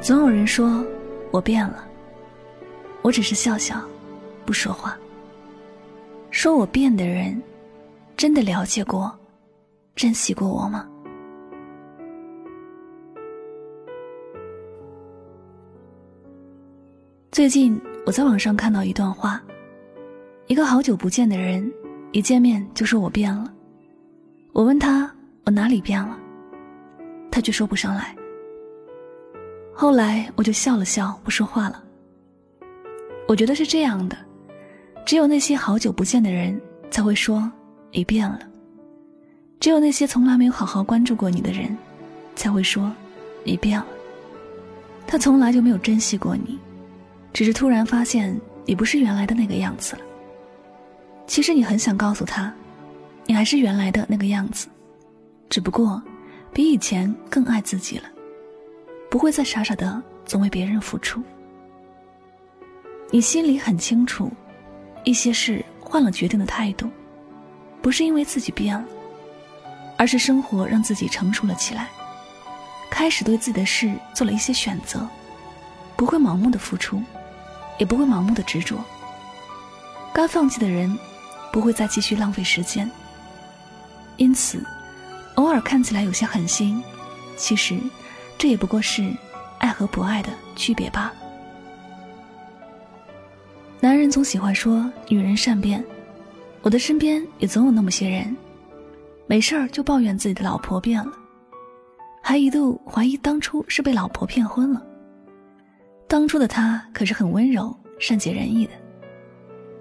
总有人说我变了，我只是笑笑，不说话。说我变的人，真的了解过、珍惜过我吗？最近我在网上看到一段话：一个好久不见的人，一见面就说我变了。我问他我哪里变了，他却说不上来。后来我就笑了笑，不说话了。我觉得是这样的，只有那些好久不见的人才会说你变了；只有那些从来没有好好关注过你的人，才会说你变了。他从来就没有珍惜过你，只是突然发现你不是原来的那个样子了。其实你很想告诉他，你还是原来的那个样子，只不过比以前更爱自己了。不会再傻傻的总为别人付出。你心里很清楚，一些事换了决定的态度，不是因为自己变了，而是生活让自己成熟了起来，开始对自己的事做了一些选择，不会盲目的付出，也不会盲目的执着。该放弃的人，不会再继续浪费时间。因此，偶尔看起来有些狠心，其实。这也不过是爱和不爱的区别罢了。男人总喜欢说女人善变，我的身边也总有那么些人，没事儿就抱怨自己的老婆变了，还一度怀疑当初是被老婆骗婚了。当初的他可是很温柔、善解人意的，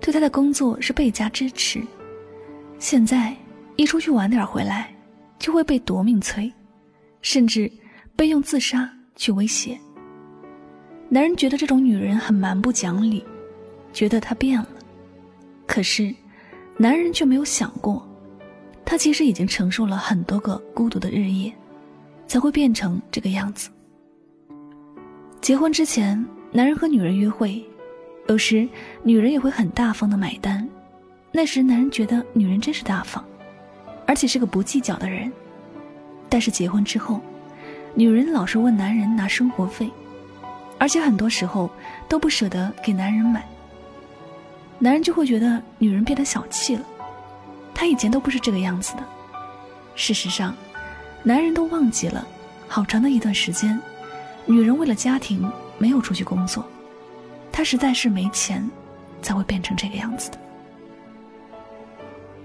对他的工作是倍加支持，现在一出去晚点回来，就会被夺命催，甚至。被用自杀去威胁。男人觉得这种女人很蛮不讲理，觉得她变了。可是，男人却没有想过，她其实已经承受了很多个孤独的日夜，才会变成这个样子。结婚之前，男人和女人约会，有时女人也会很大方的买单，那时男人觉得女人真是大方，而且是个不计较的人。但是结婚之后，女人老是问男人拿生活费，而且很多时候都不舍得给男人买。男人就会觉得女人变得小气了，他以前都不是这个样子的。事实上，男人都忘记了，好长的一段时间，女人为了家庭没有出去工作，她实在是没钱，才会变成这个样子的。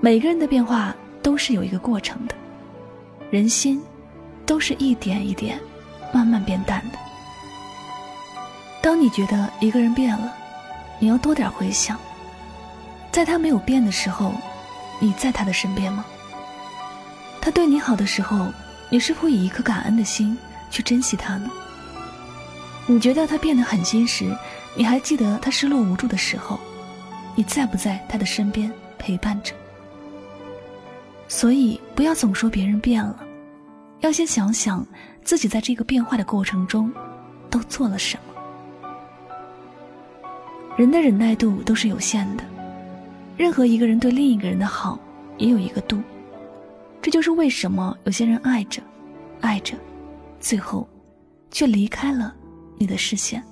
每个人的变化都是有一个过程的，人心。都是一点一点，慢慢变淡的。当你觉得一个人变了，你要多点回想，在他没有变的时候，你在他的身边吗？他对你好的时候，你是否以一颗感恩的心去珍惜他呢？你觉得他变得狠心时，你还记得他失落无助的时候，你在不在他的身边陪伴着？所以，不要总说别人变了。要先想想自己在这个变化的过程中都做了什么。人的忍耐度都是有限的，任何一个人对另一个人的好也有一个度。这就是为什么有些人爱着，爱着，最后却离开了你的视线。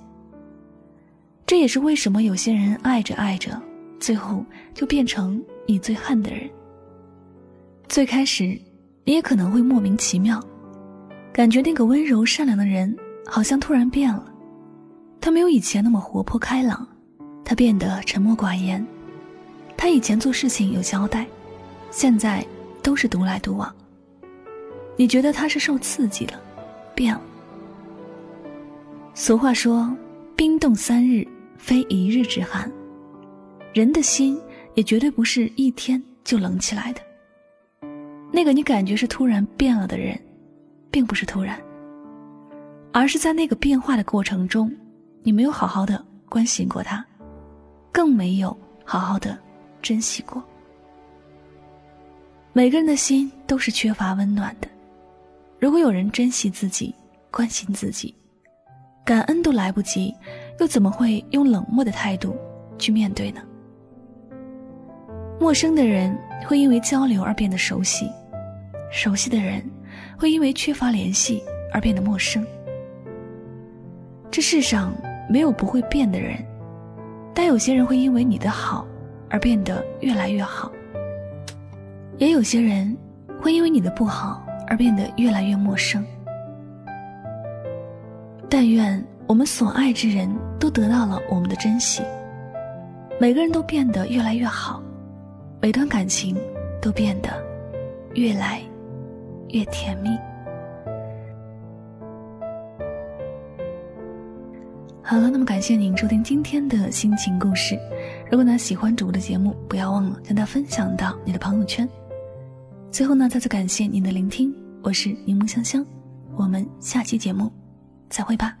这也是为什么有些人爱着爱着，最后就变成你最恨的人。最开始。你也可能会莫名其妙，感觉那个温柔善良的人好像突然变了，他没有以前那么活泼开朗，他变得沉默寡言，他以前做事情有交代，现在都是独来独往。你觉得他是受刺激了，变了。俗话说，冰冻三日非一日之寒，人的心也绝对不是一天就冷起来的。那个你感觉是突然变了的人，并不是突然，而是在那个变化的过程中，你没有好好的关心过他，更没有好好的珍惜过。每个人的心都是缺乏温暖的，如果有人珍惜自己、关心自己，感恩都来不及，又怎么会用冷漠的态度去面对呢？陌生的人会因为交流而变得熟悉，熟悉的人会因为缺乏联系而变得陌生。这世上没有不会变的人，但有些人会因为你的好而变得越来越好。也有些人会因为你的不好而变得越来越陌生。但愿我们所爱之人都得到了我们的珍惜，每个人都变得越来越好，每段感情都变得越来越甜蜜。好了，那么感谢您收听今天的心情故事。如果呢喜欢主播的节目，不要忘了将它分享到你的朋友圈。最后呢，再次感谢您的聆听，我是柠檬香香，我们下期节目再会吧。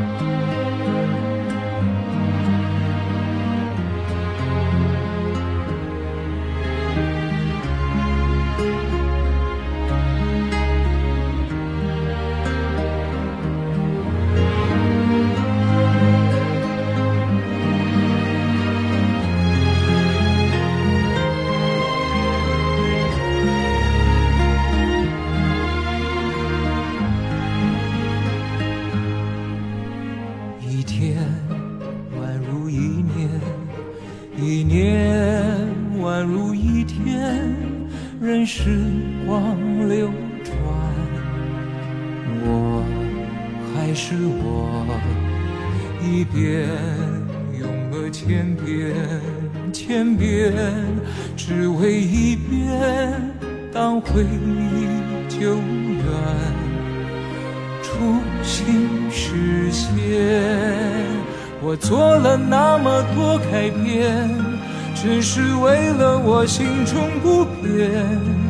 时光流转，我还是我，一遍用了千遍，千遍只为一遍。当回忆久远，初心实现，我做了那么多改变，只是为了我心中不变。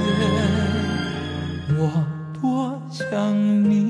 想你